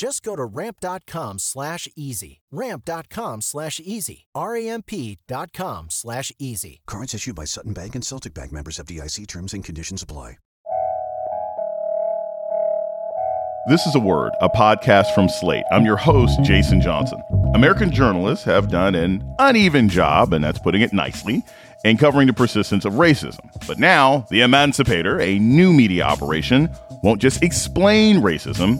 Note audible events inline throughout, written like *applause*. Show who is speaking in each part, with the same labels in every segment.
Speaker 1: Just go to ramp.com slash easy. Ramp.com slash easy. R-A-M-P dot com slash easy.
Speaker 2: Cards issued by Sutton Bank and Celtic Bank members of FDIC terms and conditions apply.
Speaker 3: This is a word, a podcast from Slate. I'm your host, Jason Johnson. American journalists have done an uneven job, and that's putting it nicely, in covering the persistence of racism. But now, The Emancipator, a new media operation, won't just explain racism,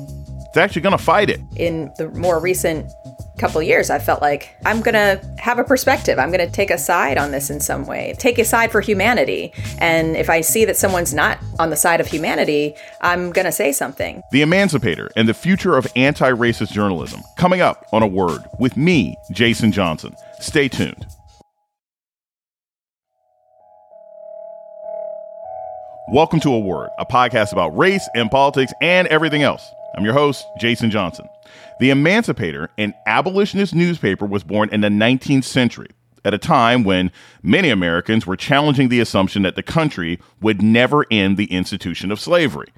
Speaker 3: it's actually going to fight it.
Speaker 4: In the more recent couple years, I felt like I'm going to have a perspective. I'm going to take a side on this in some way, take a side for humanity. And if I see that someone's not on the side of humanity, I'm going to say something.
Speaker 3: The Emancipator and the future of anti racist journalism coming up on a word with me, Jason Johnson. Stay tuned. Welcome to A Word, a podcast about race and politics and everything else. I'm your host, Jason Johnson. The Emancipator, an abolitionist newspaper, was born in the 19th century at a time when many Americans were challenging the assumption that the country would never end the institution of slavery.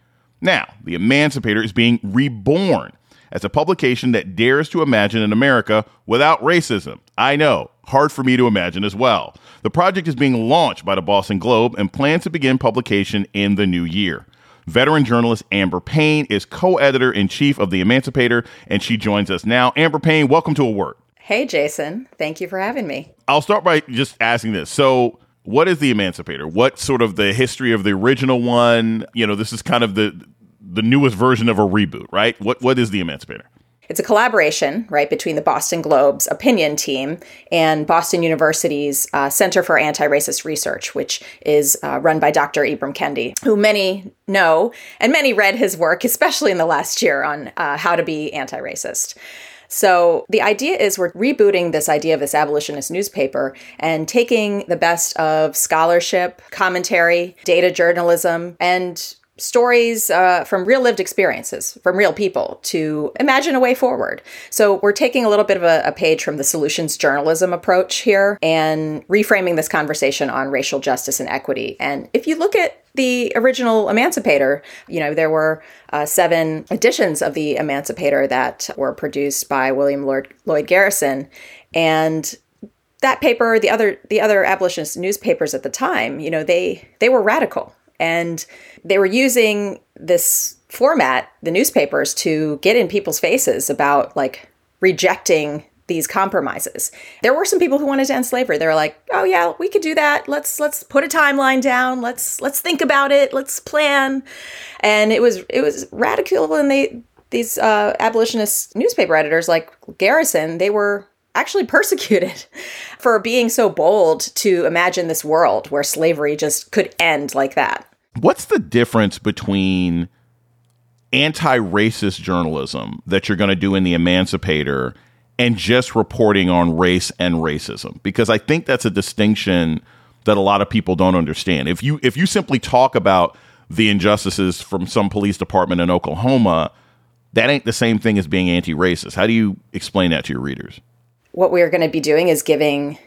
Speaker 3: Now, the Emancipator is being reborn as a publication that dares to imagine an America without racism. I know, hard for me to imagine as well. The project is being launched by the Boston Globe and plans to begin publication in the new year. Veteran journalist Amber Payne is co editor in chief of The Emancipator, and she joins us now. Amber Payne, welcome to A Word.
Speaker 4: Hey, Jason. Thank you for having me.
Speaker 3: I'll start by just asking this. So, what is The Emancipator? What sort of the history of the original one? You know, this is kind of the the newest version of a reboot, right? What what is The Emancipator?
Speaker 4: It's a collaboration, right, between the Boston Globe's opinion team and Boston University's uh, Center for Anti-Racist Research, which is uh, run by Dr. Ibram Kendi, who many know and many read his work, especially in the last year on uh, how to be anti-racist. So the idea is we're rebooting this idea of this abolitionist newspaper and taking the best of scholarship, commentary, data journalism, and stories uh, from real lived experiences from real people to imagine a way forward. So we're taking a little bit of a, a, page from the solutions journalism approach here and reframing this conversation on racial justice and equity. And if you look at the original Emancipator, you know, there were uh, seven editions of the Emancipator that were produced by William Lord, Lloyd Garrison. And that paper, the other the other abolitionist newspapers at the time, you know, they they were radical and they were using this format, the newspapers, to get in people's faces about like rejecting these compromises. There were some people who wanted to end slavery. They were like, "Oh yeah, we could do that. Let's let's put a timeline down. Let's let's think about it. Let's plan." And it was it was radical, and they these uh, abolitionist newspaper editors like Garrison, they were actually *laughs* persecuted for being so bold to imagine this world where slavery just could end like that.
Speaker 3: What's the difference between anti racist journalism that you're going to do in The Emancipator and just reporting on race and racism? Because I think that's a distinction that a lot of people don't understand. If you if you simply talk about the injustices from some police department in Oklahoma, that ain't the same thing as being anti-racist. How do you explain that to your readers?
Speaker 4: What we're going to be doing is giving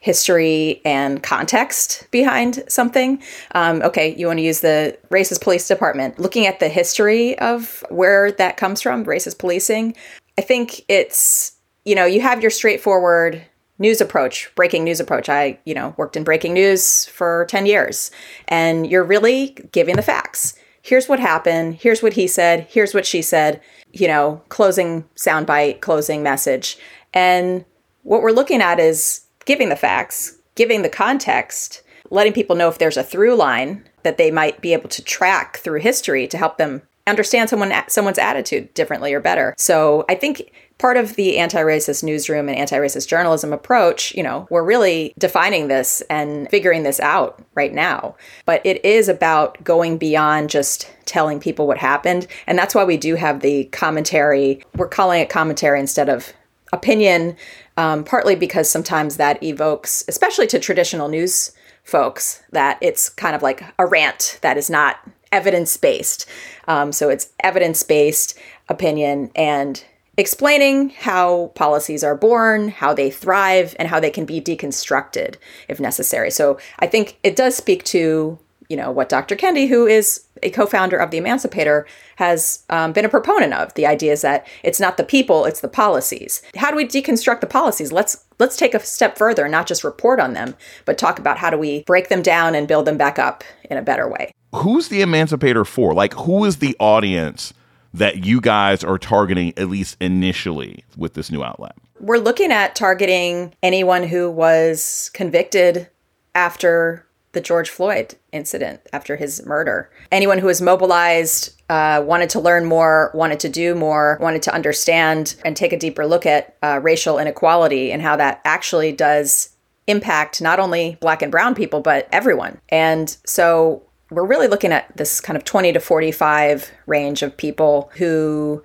Speaker 4: history and context behind something. Um, okay, you want to use the racist police department. Looking at the history of where that comes from, racist policing, I think it's, you know, you have your straightforward news approach, breaking news approach. I, you know, worked in breaking news for 10 years, and you're really giving the facts. Here's what happened. Here's what he said. Here's what she said. You know, closing soundbite, closing message. And what we're looking at is giving the facts, giving the context, letting people know if there's a through line that they might be able to track through history to help them understand someone someone's attitude differently or better. So I think part of the anti-racist newsroom and anti-racist journalism approach, you know, we're really defining this and figuring this out right now. But it is about going beyond just telling people what happened, and that's why we do have the commentary. We're calling it commentary instead of opinion, um, partly because sometimes that evokes, especially to traditional news folks, that it's kind of like a rant that is not evidence based. Um, so it's evidence based opinion and explaining how policies are born, how they thrive, and how they can be deconstructed if necessary. So I think it does speak to you know what Dr. Kendi, who is a co-founder of the Emancipator, has um, been a proponent of. The idea is that it's not the people, it's the policies. How do we deconstruct the policies? Let's let's take a step further, and not just report on them, but talk about how do we break them down and build them back up in a better way
Speaker 3: who's the emancipator for? Like, who is the audience that you guys are targeting, at least initially, with this new outlet?
Speaker 4: We're looking at targeting anyone who was convicted after the George Floyd incident, after his murder. Anyone who was mobilized, uh, wanted to learn more, wanted to do more, wanted to understand and take a deeper look at uh, racial inequality and how that actually does impact not only black and brown people, but everyone. And so we're really looking at this kind of 20 to 45 range of people who,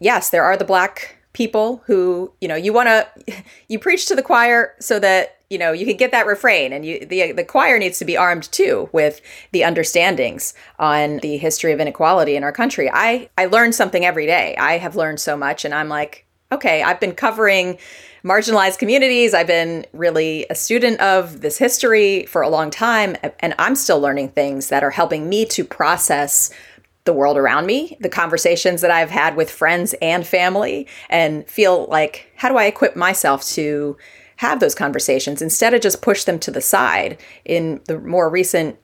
Speaker 4: yes, there are the black people who, you know, you want to, *laughs* you preach to the choir so that, you know, you can get that refrain and you, the, the choir needs to be armed too with the understandings on the history of inequality in our country. I, I learn something every day. I have learned so much and I'm like, okay, I've been covering marginalized communities. I've been really a student of this history for a long time, and I'm still learning things that are helping me to process the world around me, the conversations that I've had with friends and family, and feel like, how do I equip myself to have those conversations instead of just push them to the side? In the more recent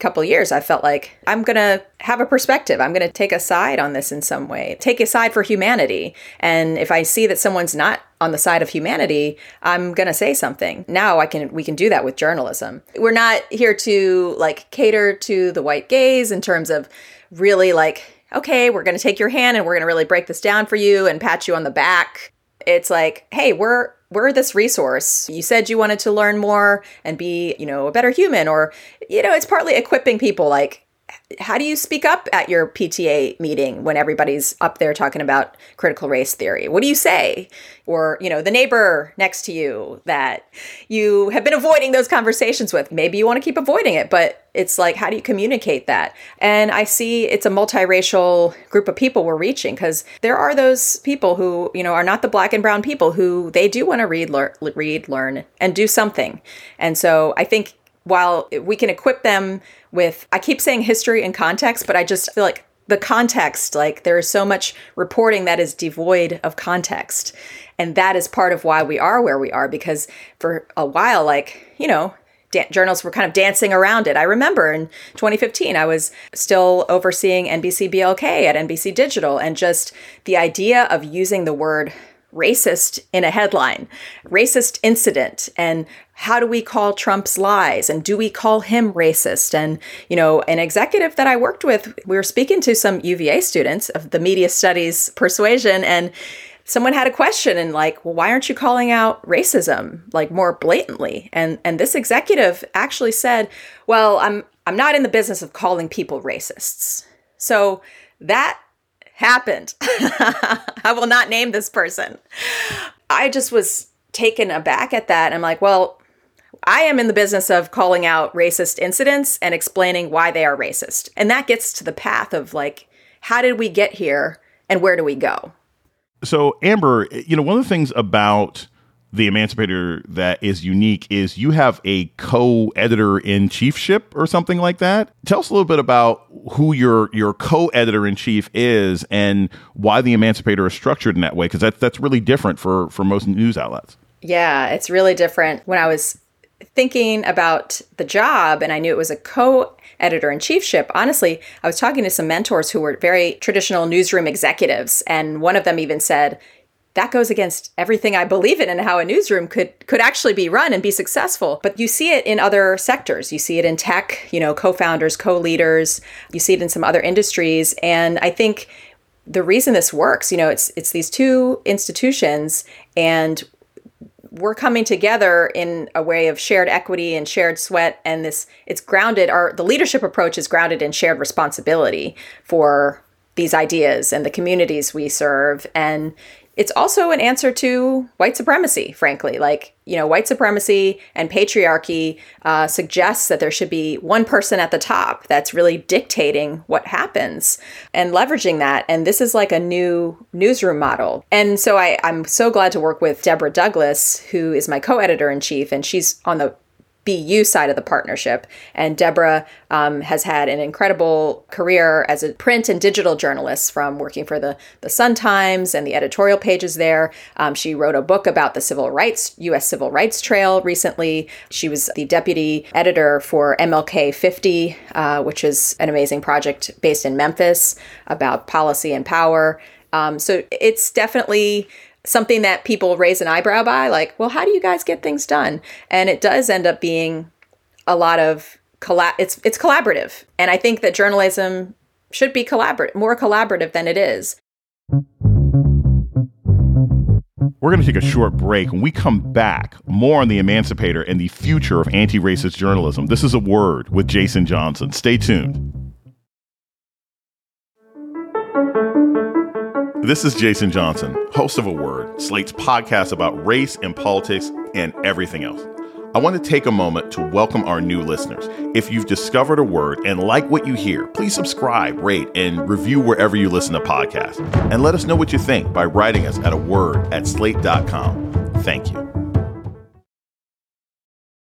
Speaker 4: couple years i felt like i'm going to have a perspective. I'm going to take a side on this in some way take a side for humanity. And if i see that someone's not on the side of humanity i'm going to say something. Now i can we can do that with journalism. We're not here to like cater to the white gaze in terms of really like okay we're going to take your hand and we're going to really break this down for you and pat you on the back. It's like hey we're we're this resource. You said you wanted to learn more and be, you know, a better human or you know, it's partly equipping people like how do you speak up at your PTA meeting when everybody's up there talking about critical race theory? What do you say? Or, you know, the neighbor next to you that you have been avoiding those conversations with. Maybe you want to keep avoiding it, but it's like, how do you communicate that? And I see it's a multiracial group of people we're reaching because there are those people who, you know, are not the black and brown people who they do want to read, lear- read, learn, and do something. And so I think while we can equip them with, I keep saying history and context, but I just feel like the context, like there is so much reporting that is devoid of context. And that is part of why we are where we are, because for a while, like, you know, da- journalists were kind of dancing around it. I remember in 2015, I was still overseeing NBC BLK at NBC Digital, and just the idea of using the word racist in a headline, racist incident, and how do we call Trump's lies? And do we call him racist? And, you know, an executive that I worked with, we were speaking to some UVA students of the media studies persuasion, and someone had a question and like, well, why aren't you calling out racism like more blatantly? And and this executive actually said, well, I'm I'm not in the business of calling people racists. So that happened. *laughs* I will not name this person. I just was taken aback at that. I'm like, well, I am in the business of calling out racist incidents and explaining why they are racist. And that gets to the path of like, how did we get here and where do we go?
Speaker 3: So, Amber, you know, one of the things about the Emancipator that is unique is you have a co-editor in chiefship or something like that. Tell us a little bit about who your your co-editor in chief is and why the Emancipator is structured in that way because that's that's really different for for most news outlets.
Speaker 4: Yeah, it's really different. When I was thinking about the job and I knew it was a co editor in chiefship, honestly, I was talking to some mentors who were very traditional newsroom executives. And one of them even said, that goes against everything I believe in and how a newsroom could could actually be run and be successful. But you see it in other sectors. You see it in tech, you know, co-founders, co-leaders. You see it in some other industries. And I think the reason this works, you know, it's it's these two institutions and we're coming together in a way of shared equity and shared sweat and this it's grounded our the leadership approach is grounded in shared responsibility for these ideas and the communities we serve. And it's also an answer to white supremacy, frankly. Like, you know, white supremacy and patriarchy uh, suggests that there should be one person at the top that's really dictating what happens and leveraging that. And this is like a new newsroom model. And so I, I'm so glad to work with Deborah Douglas, who is my co editor in chief, and she's on the BU side of the partnership. And Deborah um, has had an incredible career as a print and digital journalist from working for the, the Sun Times and the editorial pages there. Um, she wrote a book about the civil rights, U.S. Civil Rights Trail recently. She was the deputy editor for MLK 50, uh, which is an amazing project based in Memphis about policy and power. Um, so it's definitely something that people raise an eyebrow by like well how do you guys get things done and it does end up being a lot of collab it's it's collaborative and i think that journalism should be collaborative more collaborative than it is
Speaker 3: we're going to take a short break. When we come back, more on the Emancipator and the future of anti racist journalism. This is a word with Jason Johnson. Stay tuned. This is Jason Johnson, host of A Word, Slate's podcast about race and politics and everything else. I want to take a moment to welcome our new listeners. If you've discovered a word and like what you hear, please subscribe, rate, and review wherever you listen to podcasts. And let us know what you think by writing us at a word at slate.com. Thank you.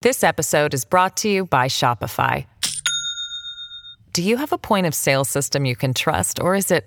Speaker 5: This episode is brought to you by Shopify. Do you have a point of sale system you can trust, or is it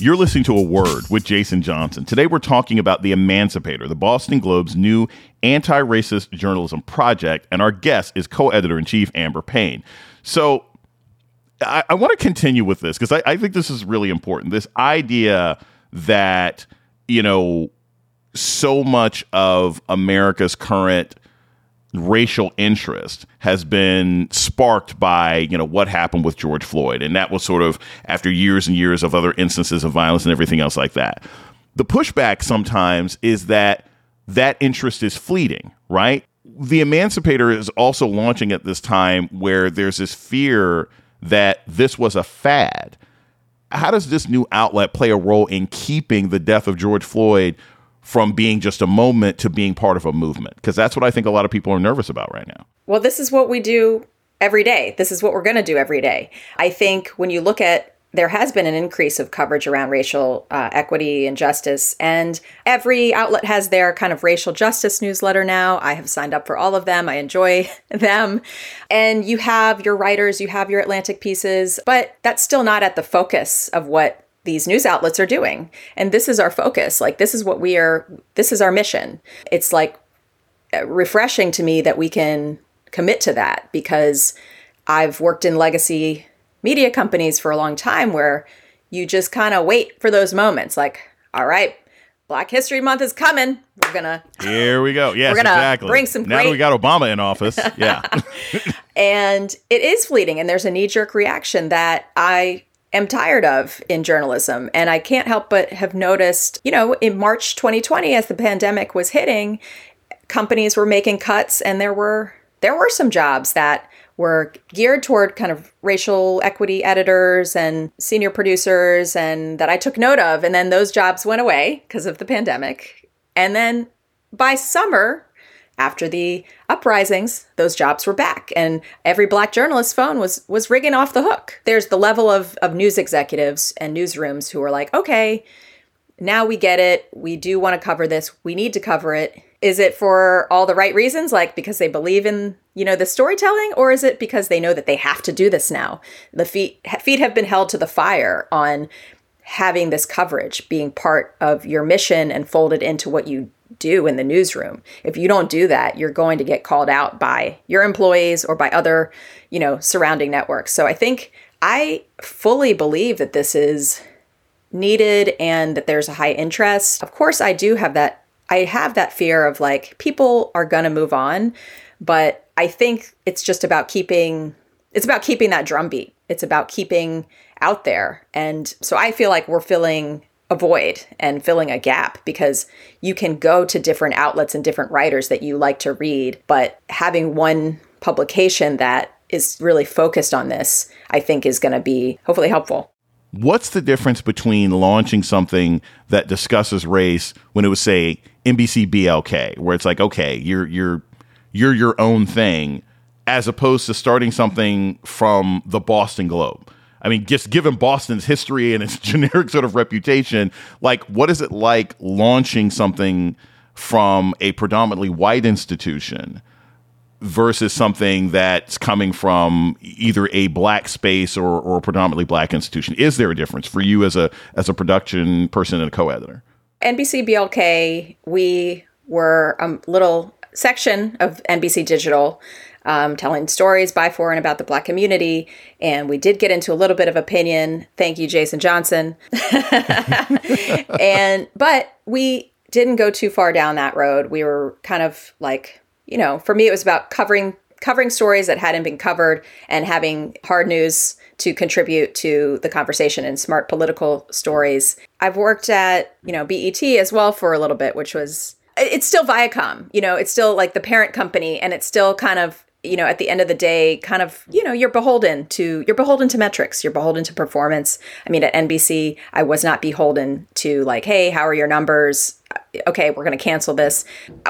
Speaker 3: You're listening to A Word with Jason Johnson. Today we're talking about The Emancipator, the Boston Globe's new anti racist journalism project, and our guest is co editor in chief Amber Payne. So I, I want to continue with this because I, I think this is really important. This idea that, you know, so much of America's current racial interest has been sparked by you know what happened with George Floyd. And that was sort of after years and years of other instances of violence and everything else like that. The pushback sometimes is that that interest is fleeting right? The emancipator is also launching at this time where there's this fear that this was a fad. How does this new outlet play a role in keeping the death of George Floyd from being just a moment to being part of a movement because that's what I think a lot of people are nervous about right now.
Speaker 4: Well, this is what we do every day. This is what we're going to do every day. I think when you look at there has been an increase of coverage around racial uh, equity and justice, and every outlet has their kind of racial justice newsletter now. I have signed up for all of them. I enjoy *laughs* them. And you have your writers, you have your Atlantic pieces, but that's still not at the focus of what these news outlets are doing. And this is our focus. Like, this is what we are, this is our mission. It's like refreshing to me that we can commit to that because I've worked in legacy media companies for a long time where you just kind of wait for those moments like, all right, Black History Month is coming. We're gonna
Speaker 3: here we go. Yes,
Speaker 4: we're gonna
Speaker 3: exactly.
Speaker 4: Bring some
Speaker 3: now
Speaker 4: great...
Speaker 3: that we got Obama in office. Yeah, *laughs* *laughs*
Speaker 4: and it is fleeting, and there's a knee jerk reaction that I am tired of in journalism. And I can't help but have noticed, you know, in March 2020, as the pandemic was hitting, companies were making cuts and there were there were some jobs that were geared toward kind of racial equity editors and senior producers and that I took note of. And then those jobs went away because of the pandemic. And then by summer, after the uprisings, those jobs were back, and every black journalist's phone was was ringing off the hook. There's the level of of news executives and newsrooms who are like, okay, now we get it. We do want to cover this. We need to cover it. Is it for all the right reasons, like because they believe in you know the storytelling, or is it because they know that they have to do this now? The feet feet have been held to the fire on having this coverage being part of your mission and folded into what you do in the newsroom. If you don't do that, you're going to get called out by your employees or by other, you know, surrounding networks. So I think I fully believe that this is needed and that there's a high interest. Of course, I do have that I have that fear of like people are going to move on, but I think it's just about keeping it's about keeping that drumbeat. It's about keeping out there. And so I feel like we're filling a void and filling a gap because you can go to different outlets and different writers that you like to read, but having one publication that is really focused on this, I think is going to be hopefully helpful.
Speaker 3: What's the difference between launching something that discusses race when it was say NBC BLK where it's like okay, you're you're you're your own thing as opposed to starting something from the Boston Globe? I mean, just given Boston's history and its *laughs* generic sort of reputation, like what is it like launching something from a predominantly white institution versus something that's coming from either a black space or, or a predominantly black institution? Is there a difference for you as a as a production person and a co-editor?
Speaker 4: NBC BLK, we were a little section of NBC Digital um, telling stories by, for, and about the Black community. And we did get into a little bit of opinion. Thank you, Jason Johnson. *laughs* and but we didn't go too far down that road. We were kind of like, you know, for me, it was about covering covering stories that hadn't been covered and having hard news to contribute to the conversation and smart political stories. I've worked at, you know, BET as well for a little bit, which was it's still Viacom, you know, it's still like the parent company and it's still kind of you know at the end of the day kind of you know you're beholden to you're beholden to metrics you're beholden to performance. I mean at nbc i was not beholden to like hey how are your numbers? Okay we're going to cancel this.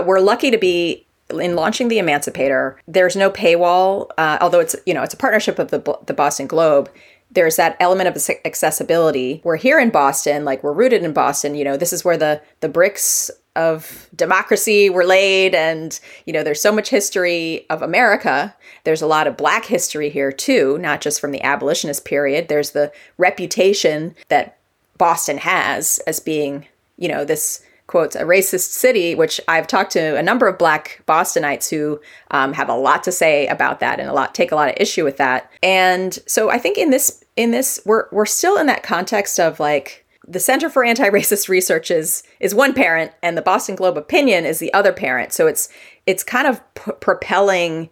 Speaker 4: We're lucky to be in launching the emancipator. There's no paywall uh, although it's you know it's a partnership of the, the boston globe. There's that element of accessibility. We're here in boston like we're rooted in boston you know this is where the the bricks of democracy were laid and you know there's so much history of america. There's a lot of black history here too not just from the abolitionist period. There's the reputation that boston has as being you know this quotes a racist city which i've talked to a number of black bostonites who um, have a lot to say about that and a lot take a lot of issue with that. And so i think in this in this we're we're still in that context of like the Center for Anti-Racist Research is is one parent, and the Boston Globe Opinion is the other parent. So it's it's kind of p- propelling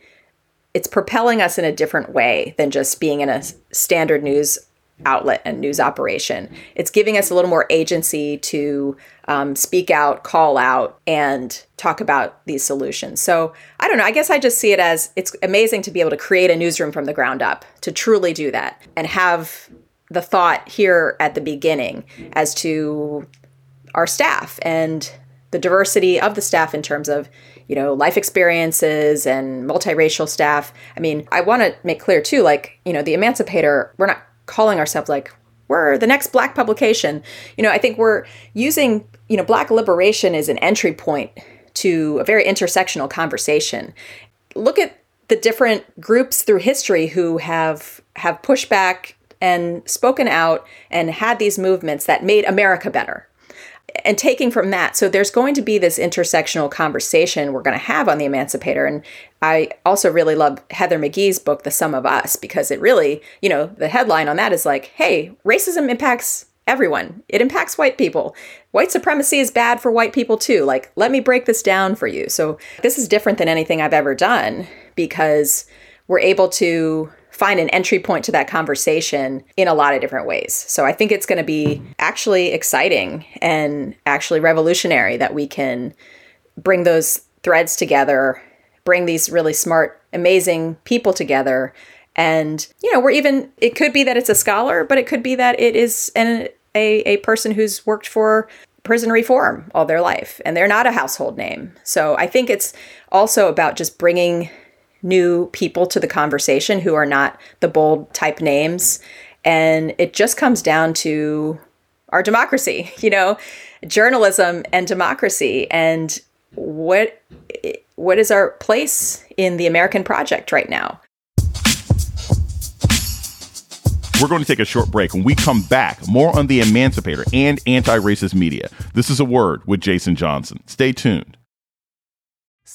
Speaker 4: it's propelling us in a different way than just being in a standard news outlet and news operation. It's giving us a little more agency to um, speak out, call out, and talk about these solutions. So I don't know. I guess I just see it as it's amazing to be able to create a newsroom from the ground up, to truly do that, and have the thought here at the beginning as to our staff and the diversity of the staff in terms of you know life experiences and multiracial staff. I mean i want to make clear too like you know the emancipator we're not calling ourselves like we're the next black publication. You know i think we're using you know black liberation as an entry point to a very intersectional conversation. Look at the different groups through history who have have pushed back and spoken out and had these movements that made America better. And taking from that, so there's going to be this intersectional conversation we're going to have on the Emancipator. And I also really love Heather McGhee's book, The Sum of Us, because it really, you know, the headline on that is like, hey, racism impacts everyone. It impacts white people. White supremacy is bad for white people too. Like, let me break this down for you. So, this is different than anything I've ever done because we're able to find an entry point to that conversation in a lot of different ways. So I think it's going to be actually exciting and actually revolutionary that we can bring those threads together, bring these really smart amazing people together. And, you know, we're even, it could be that it's a scholar, but it could be that it is an, a, a person who's worked for prison reform all their life and they're not a household name. So I think it's also about just bringing new people to the conversation who are not the bold type names. And it just comes down to our democracy, *laughs* you know, journalism and democracy and what what is our place in the American project right now?
Speaker 3: We're going to take a short break. When we come back, more on the emancipator and anti racist media. This is a word with Jason Johnson. Stay tuned.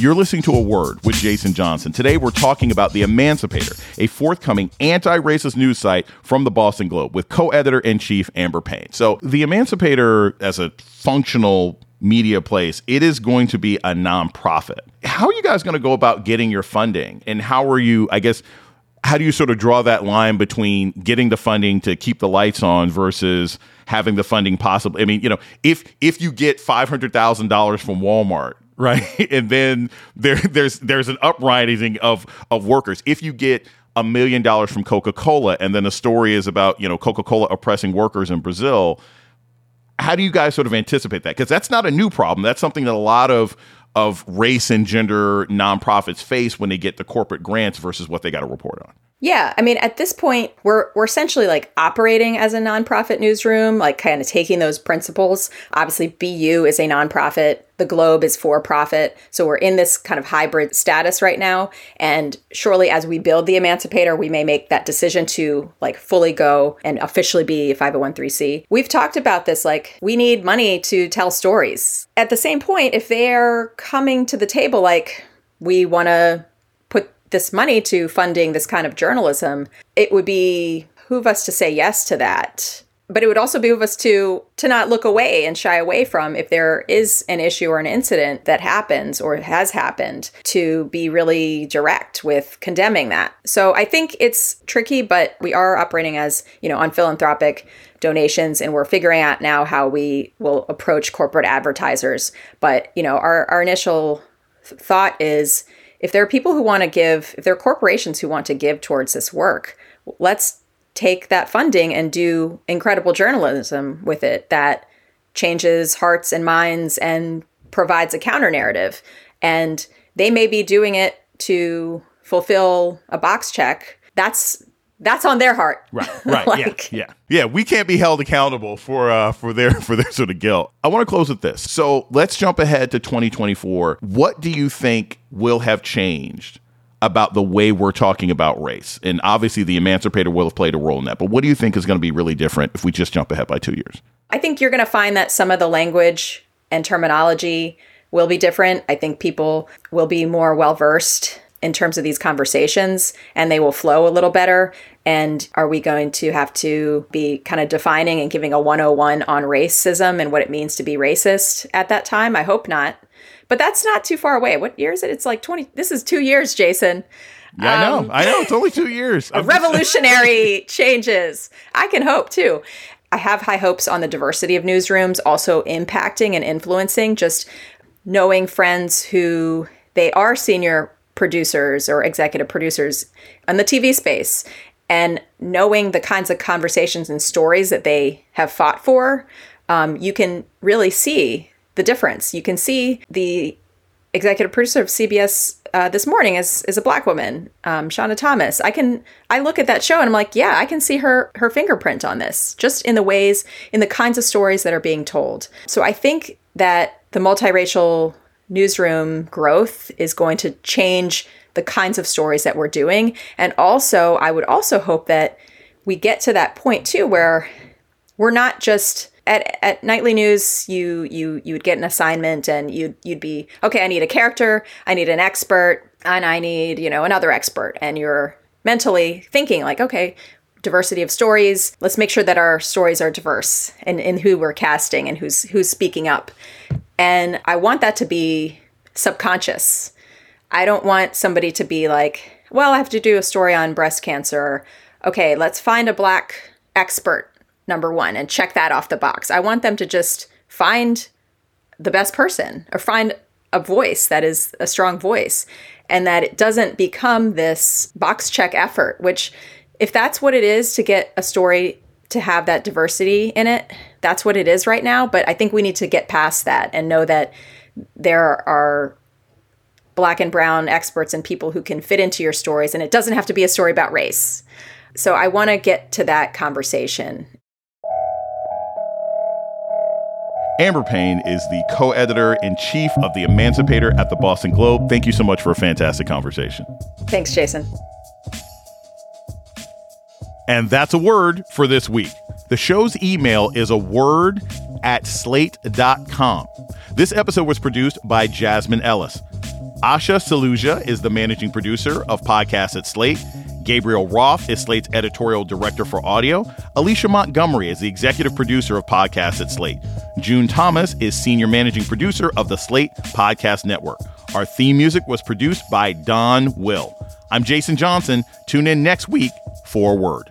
Speaker 3: You're listening to A Word with Jason Johnson. Today we're talking about The Emancipator, a forthcoming anti racist news site from the Boston Globe with co editor in chief Amber Payne. So, The Emancipator, as a functional media place, it is going to be a nonprofit. How are you guys going to go about getting your funding? And how are you, I guess, how do you sort of draw that line between getting the funding to keep the lights on versus having the funding possible? I mean, you know, if if you get five hundred thousand dollars from Walmart, right? *laughs* And then there there's there's an uprising of of workers. If you get a million dollars from Coca-Cola and then the story is about, you know, Coca-Cola oppressing workers in Brazil, how do you guys sort of anticipate that? Because that's not a new problem. That's something that a lot of of race and gender nonprofits face when they get the corporate grants versus what they got to report on.
Speaker 4: Yeah, I mean, at this point, we're we're essentially like operating as a nonprofit newsroom, like kind of taking those principles. Obviously, BU is a nonprofit. The Globe is for profit. So we're in this kind of hybrid status right now. And surely as we build the Emancipator, we may make that decision to like fully go and officially be a 501c. We've talked about this like we need money to tell stories. At the same point, if they're coming to the table like we want to this money to funding this kind of journalism, it would be behoove us to say yes to that. But it would also behoove us to to not look away and shy away from if there is an issue or an incident that happens or has happened to be really direct with condemning that. So i think it's tricky but we are operating as you know on philanthropic donations and we're figuring out now how we will approach corporate advertisers. But you know our, our initial thought is if there are people who want to give if there are corporations who want to give towards this work let's take that funding and do incredible journalism with it that changes hearts and minds and provides a counter narrative. And they may be doing it to fulfill a box check. That's that's on their heart.
Speaker 3: Right. *laughs* Right. like, yeah. Yeah. Yeah. We can't be held accountable for uh for their *laughs* for their sort of guilt. I want to close with this. So let's jump ahead to 2024. What do you think will have changed about the way we're talking about race. And obviously, the emancipator will have played a role in that. But what do you think is going to be really different if we just jump ahead by two years?
Speaker 4: I think you're going to find that some of the language and terminology will be different. I think people will be more well versed in terms of these conversations and they will flow a little better. And are we going to have to be kind of defining and giving a 101 on racism and what it means to be racist at that time? I hope not. But that's not too far away. What year is it? It's like 20. This is two years, Jason.
Speaker 3: Yeah, I know. Um, I know. It's only two years. *laughs*
Speaker 4: revolutionary *laughs* changes. I can hope too. I have high hopes on the diversity of newsrooms also impacting and influencing just knowing friends who they are senior producers or executive producers in the TV space and knowing the kinds of conversations and stories that they have fought for, um, you can really see the difference. You can see the executive producer of CBS uh, this morning is is a black woman, um, Shawna Thomas. I can I look at that show and I'm like, yeah, I can see her her fingerprint on this, just in the ways, in the kinds of stories that are being told. So I think that the multiracial newsroom growth is going to change the kinds of stories that we're doing, and also I would also hope that we get to that point too where we're not just at, at nightly news you you you would get an assignment and you'd you'd be okay i need a character i need an expert and i need you know another expert. And you're mentally thinking like okay diversity of stories let's make sure that our stories are diverse in, in who we're casting and who's who's speaking up. And i want that to be subconscious i don't want somebody to be like well i have to do a story on breast cancer okay let's find a black expert number one and check that off the box. I want them to just find the best person or find a voice that is a strong voice and that it doesn't become this box check effort, which, if that's what it is to get a story to have that diversity in it, that's what it is right now. But I think we need to get past that and know that there are black and brown experts and people who can fit into your stories, and it doesn't have to be a story about race. So I want to get to that conversation
Speaker 3: Amber Payne is the co editor in chief of The Emancipator at the Boston Globe. Thank you so much for a fantastic conversation.
Speaker 4: Thanks, Jason.
Speaker 3: And that's a word for this week. The show's email is a word at slate.com. This episode was produced by Jasmine Ellis. Asha Saluja is the managing producer of Podcasts at Slate. Gabriel Roth is Slate's editorial director for audio. Alicia Montgomery is the executive producer of podcasts at Slate. June Thomas is senior managing producer of the Slate Podcast Network. Our theme music was produced by Don Will. I'm Jason Johnson. Tune in next week for word.